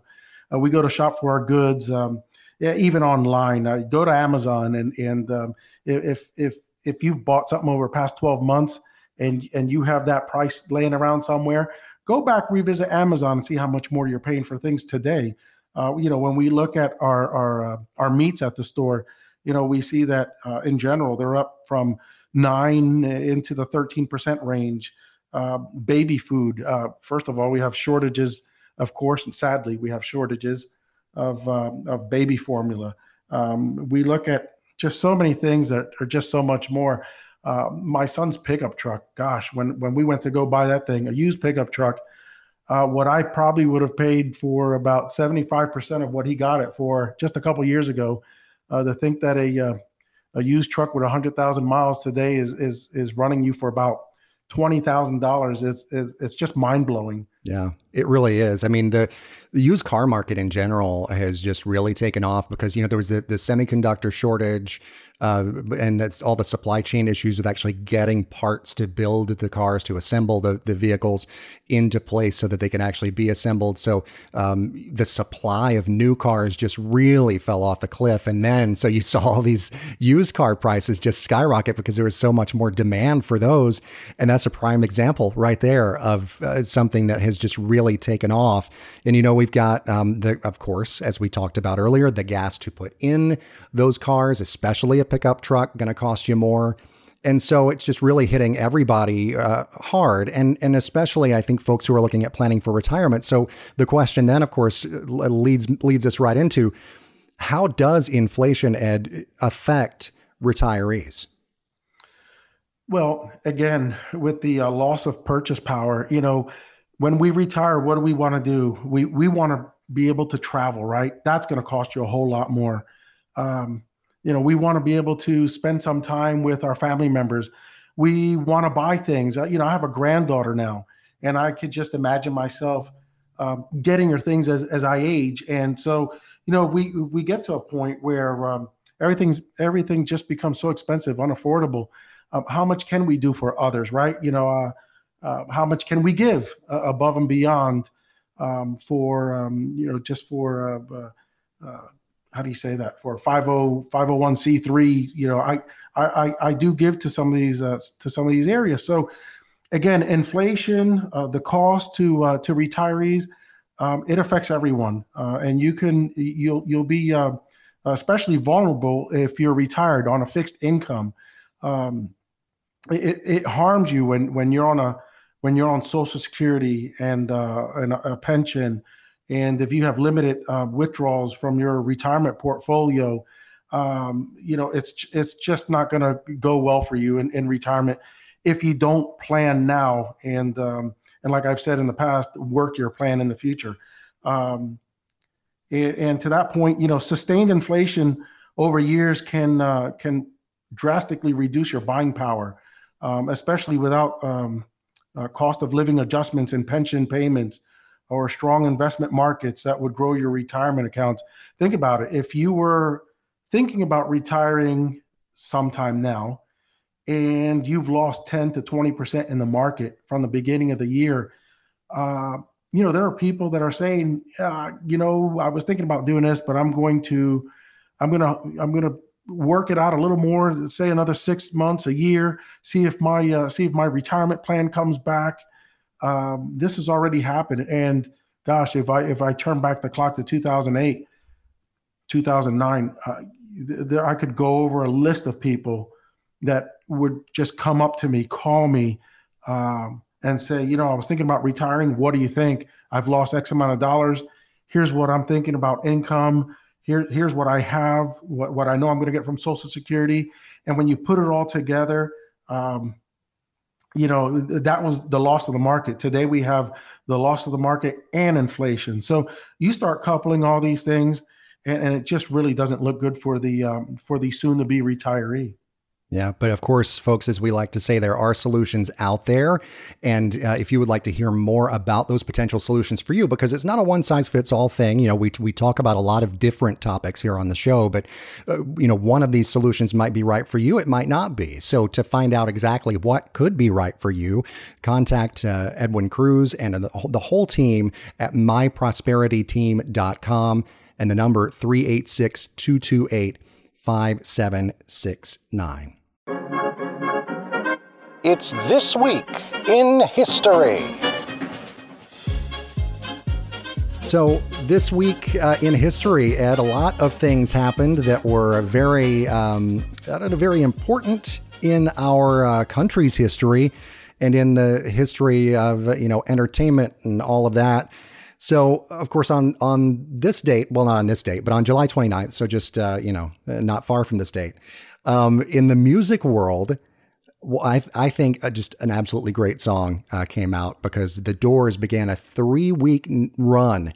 uh, we go to shop for our goods. Um, yeah, even online. Uh, go to Amazon and and um, if if if you've bought something over the past twelve months and and you have that price laying around somewhere, go back revisit Amazon and see how much more you're paying for things today uh, you know, when we look at our our uh, our meats at the store, you know, we see that uh, in general they're up from nine into the thirteen percent range. Uh, baby food. Uh, first of all, we have shortages, of course, and sadly, we have shortages of um, of baby formula. Um, we look at just so many things that are just so much more. Uh, my son's pickup truck. Gosh, when when we went to go buy that thing, a used pickup truck uh, what I probably would have paid for about 75% of what he got it for just a couple years ago. Uh, to think that a uh, a used truck with 100,000 miles today is is is running you for about twenty thousand dollars. It's it's just mind blowing. Yeah, it really is. I mean, the, the, used car market in general has just really taken off because you know there was the, the semiconductor shortage uh, and that's all the supply chain issues with actually getting parts to build the cars to assemble the, the vehicles into place so that they can actually be assembled. So um, the supply of new cars just really fell off the cliff. And then so you saw all these used car prices just skyrocket because there was so much more demand for those. And that's a prime example right there of uh, something that has just really taken off. And you know, we've got um, the, of course, as we talked about earlier, the gas to put in those cars, especially pickup truck going to cost you more. And so it's just really hitting everybody uh, hard, and and especially I think folks who are looking at planning for retirement. So the question then, of course, leads leads us right into how does inflation ed affect retirees? Well, again, with the uh, loss of purchase power, you know, when we retire, what do we want to do? We we want to be able to travel, right? That's going to cost you a whole lot more. Um, you know we want to be able to spend some time with our family members. We want to buy things. Uh, you know i have a granddaughter now and i could just imagine myself um, getting her things as, as i age. And so you know if we if we get to a point where um, everything's everything just becomes so expensive unaffordable um, how much can we do for others right? You know uh, uh, how much can we give uh, above and beyond um, for um, you know just for uh, uh, how do you say that for 50 501c3 you know I, I i do give to some of these uh, to some of these areas. So again inflation uh, the cost to uh, to retirees um, it affects everyone uh, and you can you'll you'll be uh, especially vulnerable if you're retired on a fixed income. Um, it, it harms you when when you're on a when you're on social security and uh, and a, a pension and if you have limited uh, withdrawals from your retirement portfolio, um, you know it's it's just not going to go well for you in, in retirement if you don't plan now and um, and like I've said in the past, work your plan in the future. Um, and, and, to that point, you know, sustained inflation over years can uh, can drastically reduce your buying power, um, especially without um, uh, cost of living adjustments and pension payments or strong investment markets that would grow your retirement accounts. Think about it. If you were thinking about retiring sometime now and you've lost 10 to 20% in the market from the beginning of the year, uh, you know, there are people that are saying, uh, you know, I was thinking about doing this, but I'm going to, I'm going to, I'm going to work it out a little more, say another six months, a year, see if my uh, see if my retirement plan comes back. Um, this has already happened, and gosh, if I if I turn back the clock to 2008, 2009, uh, there I could go over a list of people that would just come up to me, call me, um, and say, you know, I was thinking about retiring. What do you think? I've lost X amount of dollars. Here's what I'm thinking about income. Here, here's what I have, what, what I know I'm going to get from Social Security. And when you put it all together, um, you know, that was the loss of the market. Today we have the loss of the market and inflation. So you start coupling all these things, and, and it just really doesn't look good for the um, for the soon to be retiree. Yeah, but of course, folks, as we like to say, there are solutions out there. And uh, if you would like to hear more about those potential solutions for you, because it's not a one size fits all thing, you know, we, we talk about a lot of different topics here on the show, but, uh, you know, one of these solutions might be right for you, it might not be. So to find out exactly what could be right for you, contact uh, Edwin Cruz and the, whole team at myprosperityteam.com and the number 386 228 5769. It's This Week in History. So, this week uh, in history, Ed, a lot of things happened that were very, um, very important in our uh, country's history and in the history of, you know, entertainment and all of that. So, of course, on on this date, well, not on this date, but on July 29th, so just uh, you know, not far from this date, um, in the music world, well, I, I think uh, just an absolutely great song uh, came out because the Doors began a three week run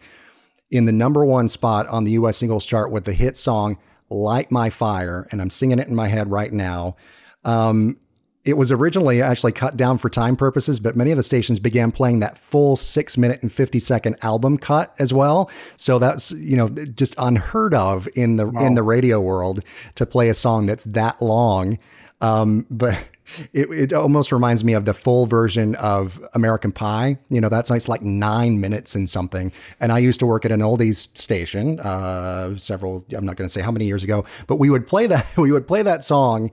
in the number one spot on the US singles chart with the hit song Light My Fire. And I'm singing it in my head right now. Um, it was originally actually cut down for time purposes, but many of the stations began playing that full six minute and 50 second album cut as well. So that's, you know, just unheard of in the, wow. in the radio world to play a song that's that long. Um, but it, it almost reminds me of the full version of American Pie. You know, that's it's like nine minutes and something. And I used to work at an oldies station uh, several. I'm not going to say how many years ago, but we would play that. We would play that song.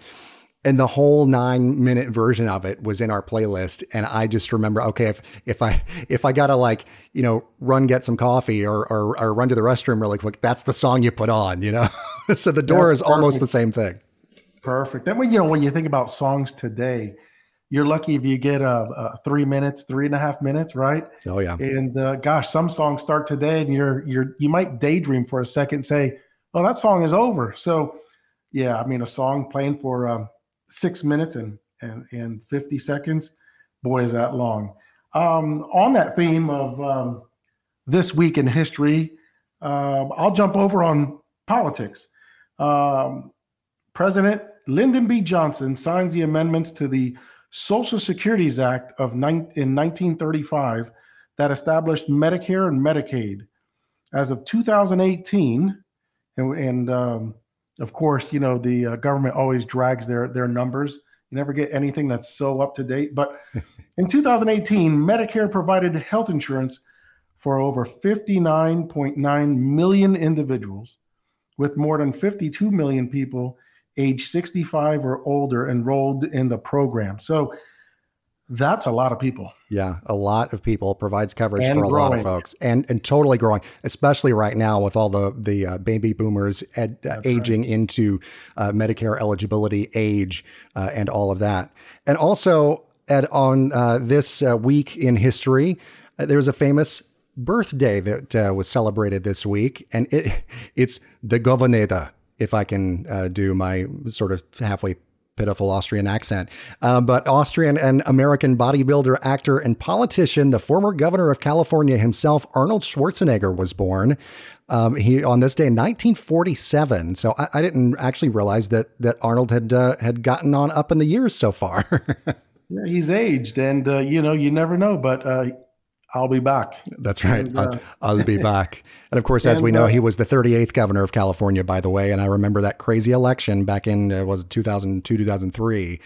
And the whole nine minute version of it was in our playlist. And I just remember, okay, if, if I, if I gotta like, you know, run, get some coffee or, or, or run to the restroom really quick, that's the song you put on, you know? so the door is almost the same thing. Perfect. Then when you know when you think about songs today, you're lucky if you get a, a, three minutes, three and a half minutes, right? Oh yeah. And uh, gosh, some songs start today, and you're you're you might daydream for a second, say, "Oh, that song is over." So, yeah, I mean, a song playing for um, six minutes and and and fifty seconds, boy, is that long. Um, on that theme of um, this week in history, uh, I'll jump over on politics. Um, President Lyndon B. Johnson signs the amendments to the Social Securities Act of in 1935 that established Medicare and Medicaid. As of 2018, and, and um, of course, you know the uh, government always drags their their numbers. You never get anything that's so up to date. But in 2018, Medicare provided health insurance for over 59.9 million individuals, with more than 52 million people age 65 or older enrolled in the program. So that's a lot of people. Yeah, a lot of people provides coverage and for a growing. lot of folks, and and totally growing, especially right now with all the the uh, baby boomers ed, uh, aging right. into uh, Medicare eligibility age uh, and all of that. And also, at on uh, this uh, week in history, there's a famous birthday that was celebrated this week, and it it's the Governator if I can uh, do my sort of halfway pitiful Austrian accent. Uh, but Austrian and American bodybuilder, actor, and politician, the former governor of California himself, Arnold Schwarzenegger, was born. Um, he on this day, in 1947. So I, I, didn't actually realize that that Arnold had uh, had gotten on up in the years so far. yeah, he's aged, and uh, you know you never know, but uh, I'll be back. That's right. And, uh, I'll, I'll, be back. And of course, as we know, uh, he was the 38th governor of California, by the way. And I remember that crazy election back in uh, was 2002, 2003,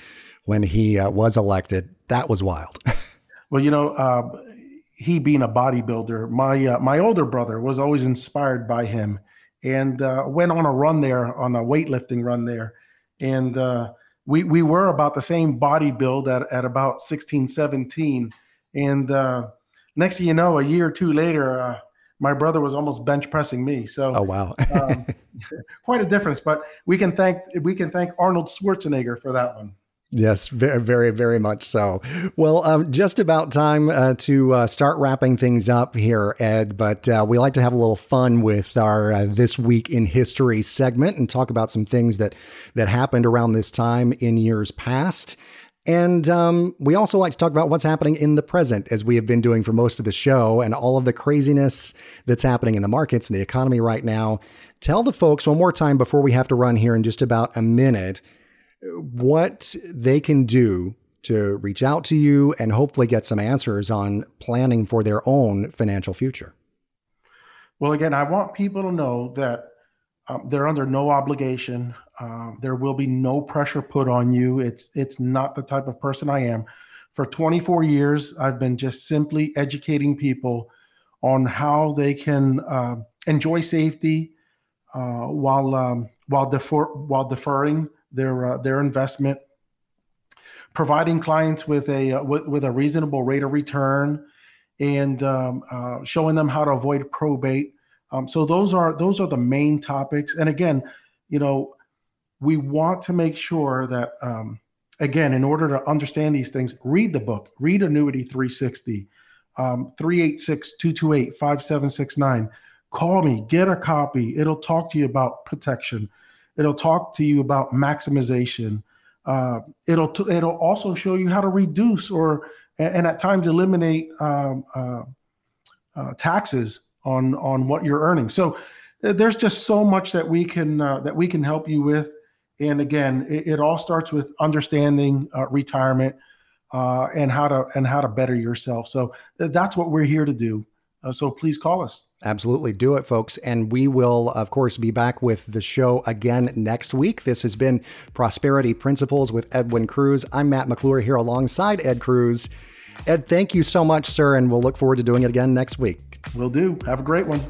when he uh, was elected. That was wild. well, you know, um, he being a bodybuilder, my uh, my older brother was always inspired by him, and uh, went on a run there, on a weightlifting run there. And uh, we, we were about the same body build at, at about 16, 17. And uh, next thing you know, a year or two later, uh, my brother was almost bench pressing me. So, oh wow, um, quite a difference. But we can thank we can thank Arnold Schwarzenegger for that one. Yes, very, very, very much so. Well, um, just about time uh, to uh, start wrapping things up here, Ed. But uh, we like to have a little fun with our uh, this week in history segment and talk about some things that that happened around this time in years past. And um, we also like to talk about what's happening in the present, as we have been doing for most of the show, and all of the craziness that's happening in the markets and the economy right now. Tell the folks one more time before we have to run here in just about a minute what they can do to reach out to you and hopefully get some answers on planning for their own financial future. Well, again, I want people to know that um, they're under no obligation. Uh, there will be no pressure put on you. It's it's not the type of person I am. For 24 years, I've been just simply educating people on how they can uh, enjoy safety uh, while um, while defer while deferring their uh, their investment, providing clients with a uh, with, with, a reasonable rate of return, and um, uh, showing them how to avoid probate. Um, so those are those are the main topics. And again, you know, we want to make sure that um, again, in order to understand these things, read the book, read Annuity 360, um, 386 228 5769. Call me, get a copy. It'll talk to you about protection It'll talk to you about maximization. Uh, it'll t- it'll also show you how to reduce or and at times eliminate um, uh, uh, taxes on on what you're earning. So uh, there's just so much that we can uh, that we can help you with. And again, it, it all starts with understanding uh, retirement and how to and how to better yourself. So that's what we're here to do. so please call us. Absolutely. Do it, folks. And we will, of course, be back with the show again next week. This has been Prosperity Principles with Edwin Cruz. I'm Matt McClure here alongside Ed Cruz. Ed, thank you so much, sir, and we'll look forward to doing it again next week. Will do. Have a great one.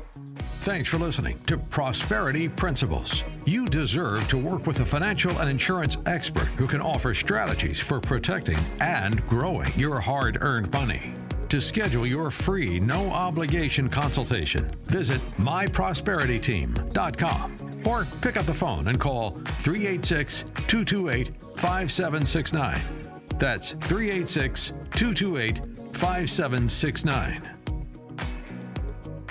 Thanks for listening to Prosperity Principles. You deserve to work with a financial and insurance expert who can offer strategies for protecting and growing your hard earned money. To schedule your free, no obligation consultation, visit myprosperityteam.com or pick up the phone and call 386 228 5769. That's 386 228 5769.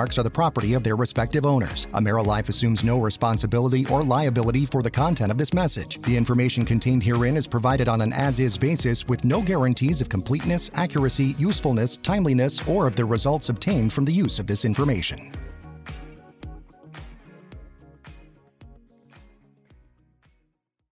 trademarks are the property of their respective owners. AmeriLife assumes no responsibility or liability for the content of this message. The information contained herein is provided on an as is basis with no guarantees of completeness, accuracy, usefulness, timeliness, or of the results obtained from the use of this information.